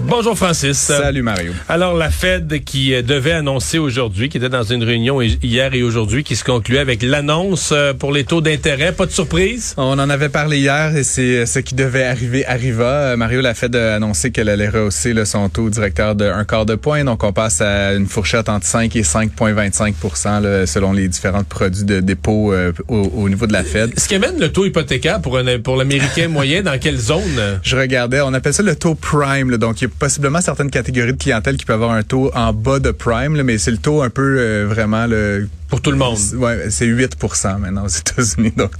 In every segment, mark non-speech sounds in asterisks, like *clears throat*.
Bonjour Francis. Salut Mario. Alors la Fed qui euh, devait annoncer aujourd'hui, qui était dans une réunion hi- hier et aujourd'hui, qui se concluait avec l'annonce euh, pour les taux d'intérêt. Pas de surprise? On en avait parlé hier et c'est euh, ce qui devait arriver arriva. Mario la Fed a annoncé qu'elle allait rehausser là, son taux directeur de un quart de point. Donc on passe à une fourchette entre 5 et 5,25 là, selon les différents produits de dépôt euh, au, au niveau de la Fed. Ce qui amène le taux hypothécaire pour, un, pour l'Américain *laughs* moyen, dans quelle zone? Je regardais, on appelle ça le taux prime. là. donc, il possiblement certaines catégories de clientèle qui peuvent avoir un taux en bas de prime, là, mais c'est le taux un peu euh, vraiment le Pour tout le monde. Ouais, c'est 8% maintenant aux États-Unis. Donc,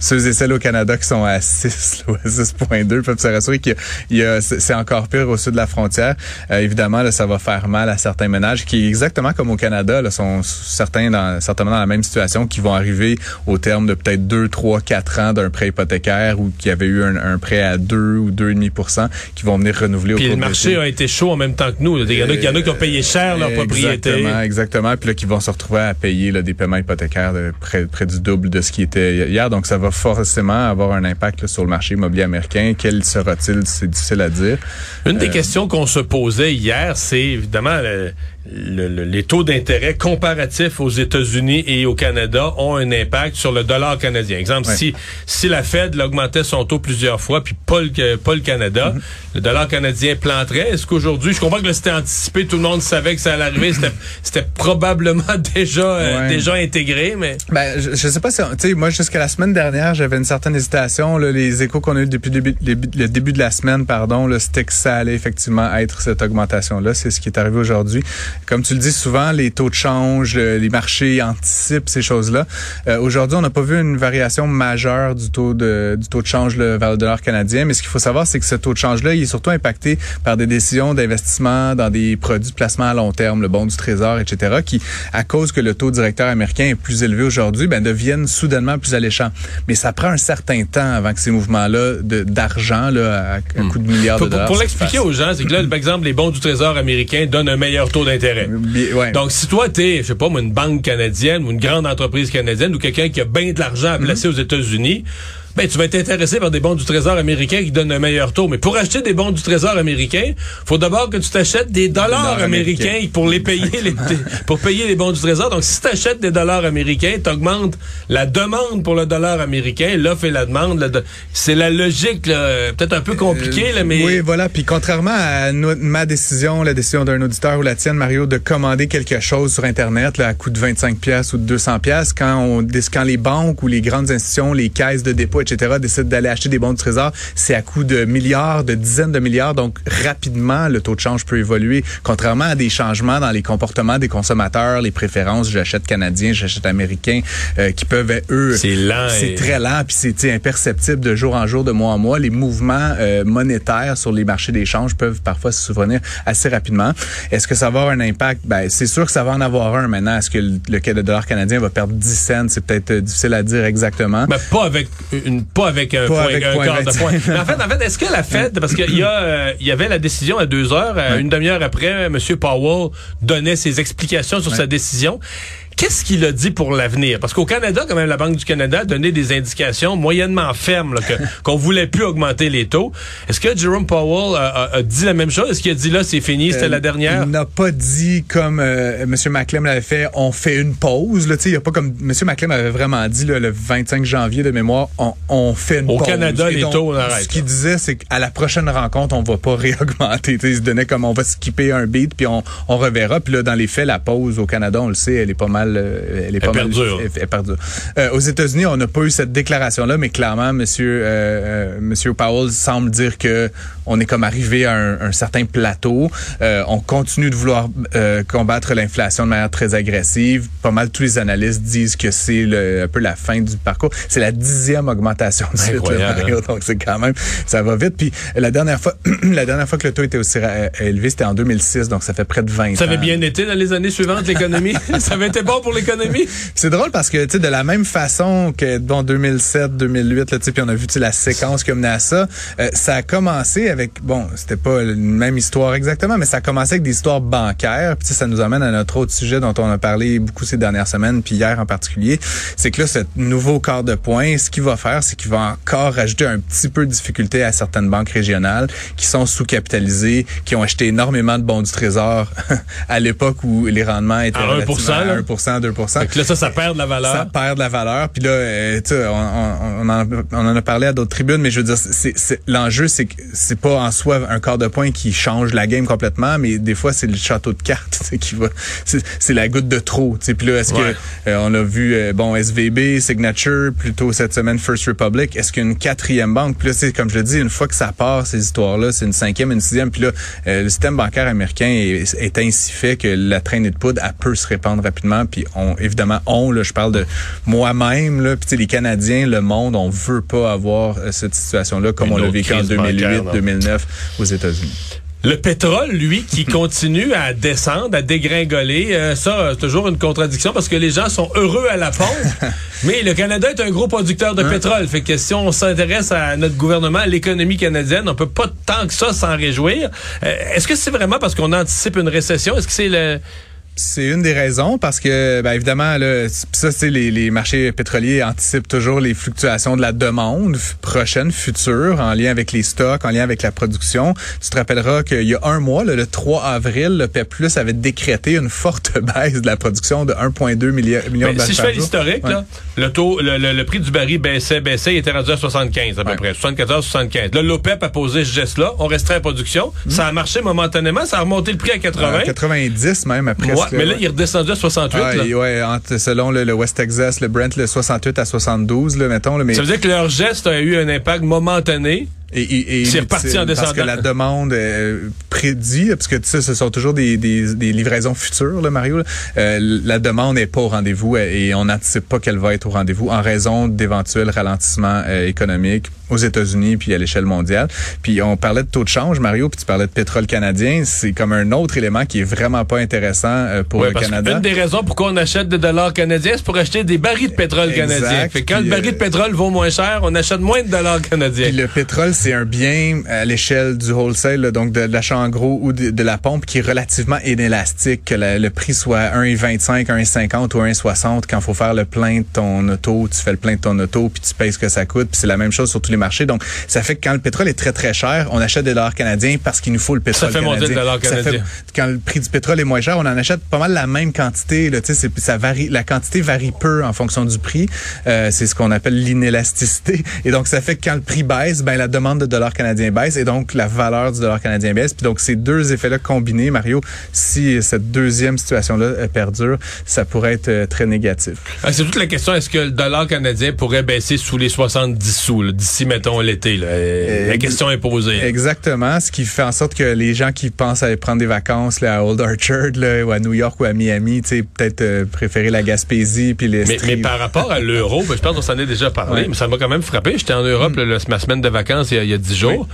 ceux et celles au Canada qui sont à 6, là, à 6.2 peuvent se rassurer qu'il y a- c'est encore pire au sud de la frontière. Euh, évidemment, là, ça va faire mal à certains ménages qui, exactement comme au Canada, là, sont certains dans, certainement dans la même situation, qui vont arriver au terme de peut-être 2, 3, 4 ans d'un prêt hypothécaire ou qui avaient eu un, un prêt à 2 ou 2,5 qui vont venir renouveler Puis au le cours de marché a été chaud en même temps que nous. Il y en a, il y en a qui ont payé cher leur propriété. Exactement, exactement. Puis là, qui vont se retrouver à payer des paiements hypothécaires de près, près du double de ce qui était hier. Donc, ça va forcément avoir un impact là, sur le marché immobilier américain. Quel sera-t-il? C'est difficile à dire. Une des Euh, questions qu'on se posait hier, c'est évidemment le- le- le- les taux d'intérêt comparatifs aux États-Unis et au Canada ont un impact sur le dollar canadien. Exemple, Ouais. si si la Fed l'augmentait son taux plusieurs fois, puis pas le, pas le Canada, Mm-hmm. le dollar canadien planterait. Est-ce qu'aujourd'hui, je comprends que c'était anticipé, tout le monde savait que ça allait arriver, *coughs* c'était probablement déjà euh, Ouais. déjà intégré, mais Ben, je, je sais pas si, on- tu sais, moi jusqu'à la semaine dernière, j'avais une certaine hésitation. Là, les échos qu'on a eu depuis le début, début- le début de la semaine, pardon, c'était que ça allait effectivement être cette augmentation-là. C'est ce qui est arrivé aujourd'hui. Comme tu le dis souvent, les taux de change, le- les marchés anticipent ces choses-là. Euh, aujourd'hui, on n'a pas vu une variation majeure du taux de du taux de change là, vers le dollar canadien. Mais ce qu'il faut savoir, c'est que ce taux de change-là, il est surtout impacté par des décisions d'investissement dans des produits de placement à long terme, le bon du trésor, etc., qui, à cause que le taux directeur américain est plus élevé aujourd'hui, ben, deviennent soudainement plus alléchants. Mais ça prend un certain temps avant que ces mouvements-là d'argent, là, à, à coup de milliards pour, de pour- dollars. pour se l'expliquer aux gens, c'est que là, par exemple, les bons du Trésor américain donnent un meilleur taux d'intérêt. Ouais. Donc, si toi, t'es, je sais pas, moi, une banque canadienne ou une grande entreprise canadienne ou quelqu'un qui a bien de l'argent à placer aux États-Unis, ben, tu vas être intéressé par des bons du Trésor américain qui donnent un meilleur taux. Mais pour acheter des bons du Trésor américain, faut d'abord que tu t'achètes des dollars américains pour les payer, les, *laughs* pour payer les bons du Trésor. Donc, si tu achètes des dollars américains, tu augmentes la demande pour le dollar américain, l'offre et la demande. do- C'est la logique, peut-être un peu compliquée, là, mais... Oui, voilà. Puis contrairement à no- ma décision, la décision d'un auditeur ou la tienne, Mario, de commander quelque chose sur Internet là, à coût de 25 pièces ou de 200 pièces, quand on quand les banques ou les grandes institutions, les caisses de dépôt, etc., décident d'aller acheter des bons du trésor, c'est à coût de milliards, de dizaines de milliards. Donc rapidement, le taux de change peut évoluer. Contrairement à des changements dans les comportements des consommateurs, les préférences, j'achète canadien, j'achète américain, euh, qui peuvent eux, C'est lent c'est et- très lent, puis c'est imperceptible de jour en jour, de mois en mois. Les mouvements euh, monétaires sur les marchés d'échange peuvent parfois se souvenir assez rapidement. Est-ce que ça va avoir un impact? Ben, c'est sûr que ça va en avoir un maintenant. Est-ce que le, le, dollar canadien va perdre 10 cents? C'est peut-être euh, difficile à dire exactement. Mais pas avec une pas avec un, Pas point, avec un point quart de 25. point. Mais en fait, en fait, est-ce que la Fed, parce qu'il y a, euh, il y avait la décision à deux heures, euh, une demi-heure après, M. Powell donnait ses explications sur sa décision. Qu'est-ce qu'il a dit pour l'avenir? Parce qu'au Canada, quand même, la Banque du Canada a donné des indications moyennement fermes là, que- *laughs* qu'on voulait plus augmenter les taux. Est-ce que Jerome Powell a, a- a dit la même chose? Est-ce qu'il a dit là, c'est fini, c'était Euh, la dernière? Il n'a pas dit comme euh, M. McClem l'avait fait, on fait une pause. Là, il a pas comme M. McClem avait vraiment dit là, le 25 janvier de mémoire, on, on fait une Au pause. Canada, Et les donc, taux, on arrête, Ce qu'il disait, c'est qu'à la prochaine rencontre, on va pas *laughs* réaugmenter. Il se donnait comme on va skipper un beat puis on, on reverra. Puis là, dans les faits, la pause au Canada, on le sait, elle est pas mal mal, euh, elle est pas mal, perdure. elle- elle perdure. Euh, aux États-Unis, on n'a pas eu cette déclaration-là, mais clairement, Monsieur euh, Monsieur Powell semble dire que on est comme arrivé à un, un certain plateau. Euh, on continue de vouloir combattre l'inflation de manière très agressive. Pas mal tous les analystes disent que c'est un peu la fin du parcours. C'est la dixième augmentation de suite, là, Mario. donc c'est quand même ça va vite. Puis la dernière fois, *clears throat* la dernière fois que le taux était aussi élevé, c'était en 2006, donc ça fait près de 20 Ça ans. avait bien été dans les années suivantes, l'économie. *laughs* ça avait été bon pour l'économie. *laughs* C'est drôle parce que tu sais de la même façon que bon 2007, 2008 là, tu sais, puis on a vu la séquence qui a mené à ça. euh, ça a commencé avec bon, c'était pas une même histoire exactement, mais ça a commencé avec des histoires bancaires. Puis ça nous amène à notre autre sujet dont on a parlé beaucoup ces dernières semaines, puis hier en particulier, c'est que là, ce nouveau quart de point, ce qu'il va faire, c'est qu'il va encore rajouter un petit peu de difficulté à certaines banques régionales qui sont sous-capitalisées, qui ont acheté énormément de bons du trésor *laughs* à l'époque où les rendements étaient À 1%, relativement à là. 1%, 2%. Fait que là, ça, ça perd de la valeur. Ça perd de la valeur. Puis là, euh, tu sais, on, on, on en, on en a parlé à d'autres tribunes, mais je veux dire, c'est, c'est, l'enjeu, c'est que c'est pas en soi un quart de point qui change la game complètement, mais des fois, c'est le château de cartes *laughs* qui va. C'est, c'est la goutte de trop. tu sais. Puis là, est-ce Ouais. que euh, on a vu euh, bon SVB, Signature, plutôt cette semaine First Republic. Est-ce qu'il y a une quatrième banque? Puis là, c'est comme je le dis, une fois que ça part ces histoires-là, c'est une cinquième, une sixième. Puis là, euh, le système bancaire américain est, est ainsi fait que la traînée de poudre, elle peut se répandre rapidement. Puis on, évidemment, on, là, je parle de moi-même, là, puis tu sais, les Canadiens, le monde, on veut pas avoir euh, cette situation-là comme Une on l'a vécu en crise bancaire, 2008, non. 2009 aux États-Unis. Le pétrole, lui, qui *laughs* continue à descendre, à dégringoler, euh, ça, c'est toujours une contradiction parce que les gens sont heureux à la pompe, *laughs* mais le Canada est un gros producteur de pétrole. Fait que si on s'intéresse à notre gouvernement, à l'économie canadienne, on peut pas tant que ça s'en réjouir. Euh, Est-ce que c'est vraiment parce qu'on anticipe une récession? Est-ce que c'est le... C'est une des raisons parce que, ben, évidemment, là, ça, c'est les, les marchés pétroliers anticipent toujours les fluctuations de la demande prochaine, future, en lien avec les stocks, en lien avec la production. Tu te rappelleras qu'il y a un mois, là, le 3 avril, le PEP+, avait décrété une forte *laughs* baisse de la production de 1,2 milli- million de si je barils fais l'historique, Ouais. le taux, le, le- le prix du baril baissait, baissait, il était rendu à 75 à peu Ouais. près, 74, 75. Là, l'OPEP a posé ce geste-là, on resterait en production. Ça a marché momentanément, ça a remonté le prix à 80. Euh, 90 même, après. Ouais, mais là, il est redescendu à 68. Ah, là. ouais, selon le, le West Texas, le Brent, le 68 à 72, là, mettons. Là, mais Ça veut dire que leur geste a eu un impact momentané. Et, et, et- C'est reparti en Parce que descendant. la demande euh, prédit, parce que tu sais, ce sont toujours des, des, des livraisons futures, là, Mario. là. Euh, la demande n'est pas au rendez-vous euh, et on n'anticipe pas qu'elle va être au rendez-vous en raison d'éventuels ralentissements euh, économiques aux États-Unis puis à l'échelle mondiale. Puis on parlait de taux de change, Mario, puis tu parlais de pétrole canadien. C'est comme un autre élément qui est vraiment pas intéressant euh, pour Ouais, le parce Canada. qu'une des raisons pourquoi on achète des dollars canadiens, c'est pour acheter des barils de pétrole Exact, canadien. Fait que quand le baril de pétrole vaut moins cher, on achète moins de dollars canadiens. Puis le pétrole, c'est un bien à l'échelle du wholesale, là, donc de, de l'achat en gros ou de, de la pompe qui est relativement inélastique, que la- le prix soit 1,25, 1,50 ou 1,60 quand faut faire le plein de ton auto, tu fais le plein de ton auto, puis tu payes ce que ça coûte, puis c'est la même chose sur tous les marchés. Donc ça fait que quand le pétrole est très très cher, on achète des dollars canadiens parce qu'il nous faut le pétrole fait monter canadien. le dollar Ça fait- canadien. quand le prix du pétrole est moins cher, on en achète pas mal la même quantité. Là, tu sais, c'est- ça varie, la quantité varie peu en fonction du prix. Euh, c'est ce qu'on appelle l'inélasticité. Et donc, ça fait que quand le prix baisse, ben la demande de dollars canadiens baisse et donc la valeur du dollar canadien baisse. Puis donc, ces deux effets-là combinés, Mario, si cette deuxième situation-là euh, perdure, ça pourrait être euh, très négatif. Ah, c'est toute la question, est-ce que le dollar canadien pourrait baisser sous les 70 sous, d'ici, mettons, l'été? Euh, la question est posée. Exactement, ce qui fait en sorte que les gens qui pensent aller prendre des vacances là, à Old Orchard là, ou à New York ou à Miami, tu sais, peut-être euh, préférer la Gaspésie puis les Mais, mais par rapport à l'euro, ben, je pense qu'on s'en est déjà parlé, Ouais. mais ça m'a quand même frappé. J'étais en Europe là, le- ma semaine de vacances il y a, il y a 10 jours.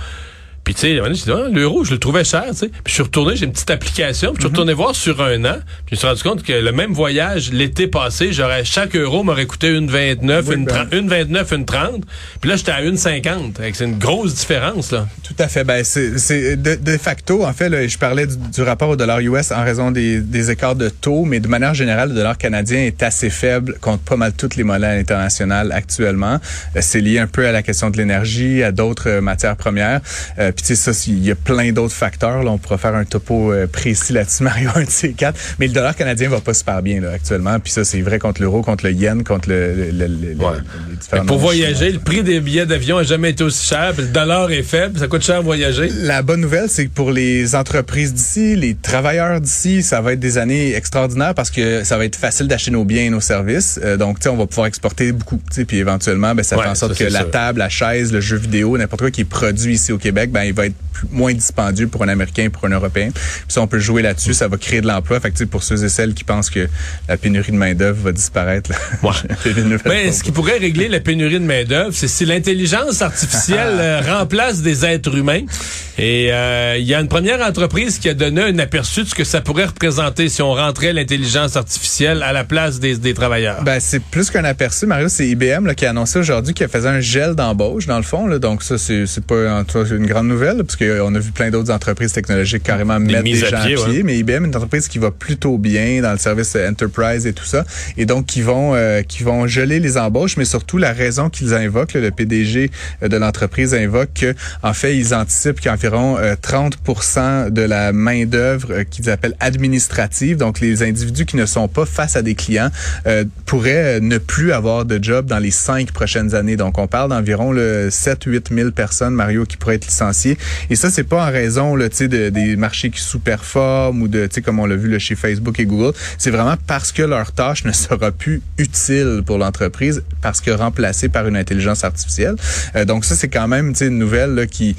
Puis tu sais, Ah, l'euro, je le trouvais cher, tu sais. Puis je suis retourné, j'ai une petite application, puis je suis retourné voir sur un an, puis je me suis rendu compte que le même voyage l'été passé, j'aurais chaque euro m'aurait coûté une 29, Oui, une, ben. 30, une 29, une 30. Puis là, j'étais à une 50. Fait que C'est une grosse différence, là. Tout à fait. Ben, c'est, c'est de, de facto, en fait, là, je parlais du, du rapport au dollar US en raison des, des écarts de taux, mais de manière générale, le dollar canadien est assez faible contre pas mal toutes les monnaies internationales actuellement. Euh, C'est lié un peu à la question de l'énergie, à d'autres euh, matières premières. Euh, puis tu sais, ça, il y a plein d'autres facteurs. Là, on pourra faire un topo précis là-dessus, *laughs* Mario, un de ces quatre. Mais le dollar canadien va pas super bien là, actuellement. Puis ça, c'est vrai contre l'euro, contre le yen, contre le, le, le, ouais. Pour voyager, le prix des billets d'avion a jamais été aussi cher. Puis le dollar est faible, ça coûte cher à voyager. La bonne nouvelle, c'est que pour les entreprises d'ici, les travailleurs d'ici, ça va être des années extraordinaires parce que ça va être facile d'acheter nos biens et nos services. Euh, donc, tu sais, on va pouvoir exporter beaucoup. Puis éventuellement, ben, ça fait en sorte que la table, la chaise, le jeu vidéo, n'importe quoi qui est produit ici au Québec, ben, il va être moins dispendieux pour un Américain, pour un Européen. Puis si on peut jouer là-dessus, ça va créer de l'emploi. Fait que, pour ceux et celles qui pensent que la pénurie de main d'œuvre va disparaître, là, *laughs* Mais ce qui pourrait régler la pénurie de main d'œuvre, c'est si l'intelligence artificielle *laughs* euh, remplace des êtres humains. Et euh, il y a une première entreprise qui a donné un aperçu de ce que ça pourrait représenter si on rentrait l'intelligence artificielle à la place des, des travailleurs. Ben c'est plus qu'un aperçu, Mario. C'est IBM là, qui a annoncé aujourd'hui qu'il faisait un gel d'embauche dans le fond. Là, donc ça c'est c'est pas une grande nouvelle parce qu'on a vu plein d'autres entreprises technologiques carrément mettre des gens à pied. Mais IBM est une entreprise qui va plutôt bien dans le service enterprise et tout ça, et donc qui vont euh, qui vont geler les embauches, mais surtout la raison qu'ils invoquent, le PDG de l'entreprise invoque que en fait ils anticipent qu'environ 30 euh, de la main d'œuvre euh, qu'ils appellent administrative, donc les individus qui ne sont pas face à des clients, euh, pourraient ne plus avoir de job dans les cinq prochaines années. Donc on parle d'environ 7-8 000 personnes, Mario, qui pourraient être licenciées. Et ça, c'est pas en raison là, de, des marchés qui sous-performent ou de, comme on l'a vu là, chez Facebook et Google. C'est vraiment parce que leur tâche ne sera plus utile pour l'entreprise parce que remplacée par une intelligence artificielle. donc ça, c'est quand même une nouvelle là, qui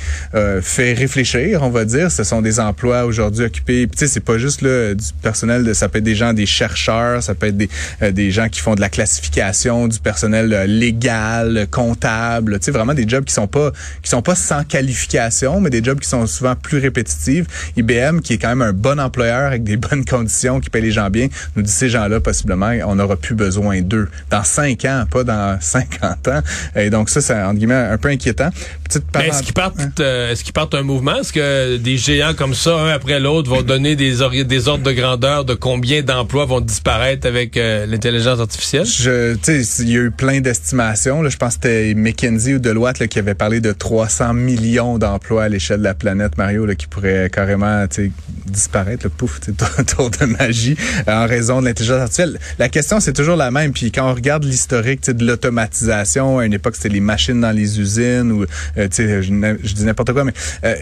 fait réfléchir, on va dire. Ce sont des emplois aujourd'hui occupés. Tu sais, c'est pas juste là, du personnel. De, ça peut être des gens, des chercheurs, ça peut être des, euh, des gens qui font de la classification, du personnel euh, légal, comptable. Tu sais, vraiment des jobs qui sont pas qui sont pas sans qualification, mais des jobs qui sont souvent plus répétitifs. IBM, qui est quand même un bon employeur avec des *laughs* bonnes conditions, qui paye les gens bien, nous dit ces gens-là possiblement, on n'aura plus besoin d'eux dans cinq ans, pas dans *laughs* 50 ans. Et donc ça, c'est entre guillemets un peu inquiétant. Petite est-ce qu'ils partent, hein? euh, est-ce qu'ils partent un mouvement? Est-ce que des géants comme ça, un après l'autre, vont donner des, des ordres de grandeur de combien d'emplois vont disparaître avec euh, l'intelligence artificielle? Je, il y a eu plein d'estimations. Je pense que c'était McKinsey ou Deloitte là, qui avait parlé de 300 millions d'emplois à l'échelle de la planète, Mario, là, qui pourraient carrément disparaître, le pouf, *laughs* tour de magie, en raison de l'intelligence artificielle. La question, c'est toujours la même. Puis quand on regarde l'historique de l'automatisation, à une époque, c'était les machines dans les usines ou, euh, je, je dis n'importe quoi, mais euh,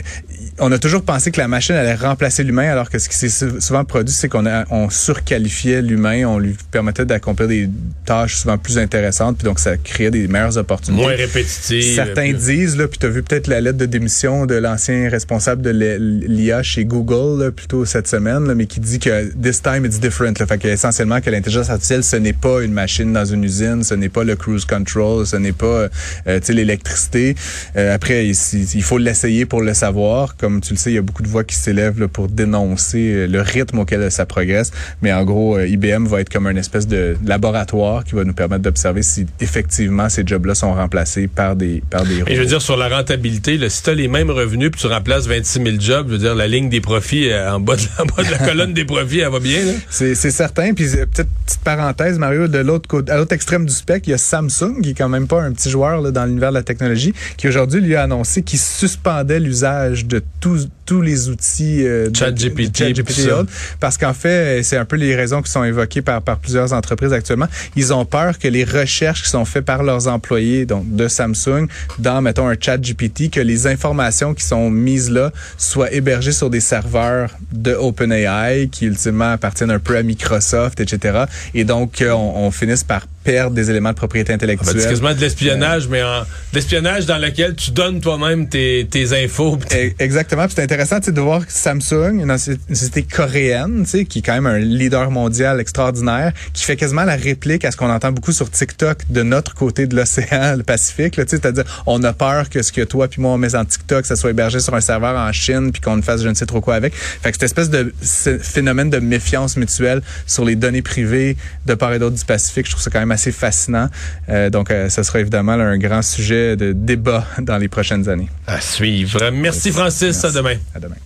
on a toujours pensé que la machine allait remplacer l'humain, alors que ce qui s'est souvent produit, c'est qu'on on surqualifiait l'humain, on lui permettait d'accomplir des tâches souvent plus intéressantes, puis donc ça créait des meilleures opportunités. Moins répétitives. Certains disent, là, puis tu as vu peut-être la lettre de démission de l'ancien responsable de l'IA chez Google, là, plutôt cette semaine, là, mais qui dit que this time it's different. Là, fait que essentiellement que l'intelligence artificielle, ce n'est pas une machine dans une usine, ce n'est pas le cruise control, ce n'est pas euh, l'électricité. Euh, après, il, il faut l'essayer pour le savoir. Comme tu le sais, il y a beaucoup de voix qui s'élèvent pour dénoncer euh, le rythme auquel ça progresse. Mais en gros, euh, IBM va être comme une espèce de laboratoire qui va nous permettre d'observer si effectivement ces jobs-là sont remplacés par des par des Et je veux dire sur la rentabilité, là, si tu as les mêmes revenus puis tu remplaces 26 000 jobs, je veux dire la ligne des profits euh, *laughs* en, bas de, la colonne des profits, elle va bien. C'est certain. Puis petite petite parenthèse, Mario, de l'autre côté, à l'autre extrême du spectre, il y a Samsung qui est quand même pas un petit joueur là, dans l'univers de la technologie, qui aujourd'hui lui a annoncé qu'il suspendait l'usage de tous tous les outils euh, ChatGPT parce qu'en fait, c'est un peu les raisons qui sont évoquées par, par plusieurs entreprises actuellement. Ils ont peur que les recherches qui sont faites par leurs employés, donc de Samsung, dans, mettons, un ChatGPT, que les informations qui sont mises là soient hébergées sur des serveurs de OpenAI qui ultimement appartiennent un peu à Microsoft, etc. Et donc, on, on finisse par perdre des éléments de propriété intellectuelle. Ah ben, c'est quasiment de l'espionnage, mais en, l'espionnage dans lequel tu donnes toi-même tes, tes infos. E, exactement. C'est intéressant de voir Samsung, une société coréenne, qui est quand même un leader mondial extraordinaire, qui fait quasiment la réplique à ce qu'on entend beaucoup sur TikTok de notre côté de l'océan, *laughs* le Pacifique. C'est-à-dire, on a peur que ce que toi puis moi on met en TikTok, ça soit hébergé sur un serveur en Chine, puis qu'on ne fasse je ne sais trop quoi avec. Fait que cette espèce de phénomène de méfiance mutuelle sur les données privées de part et d'autre du Pacifique, je trouve ça quand même assez fascinant. Euh, donc, euh, ce sera évidemment un grand sujet de débat dans les prochaines années. À suivre. Merci Francis. À demain. À demain.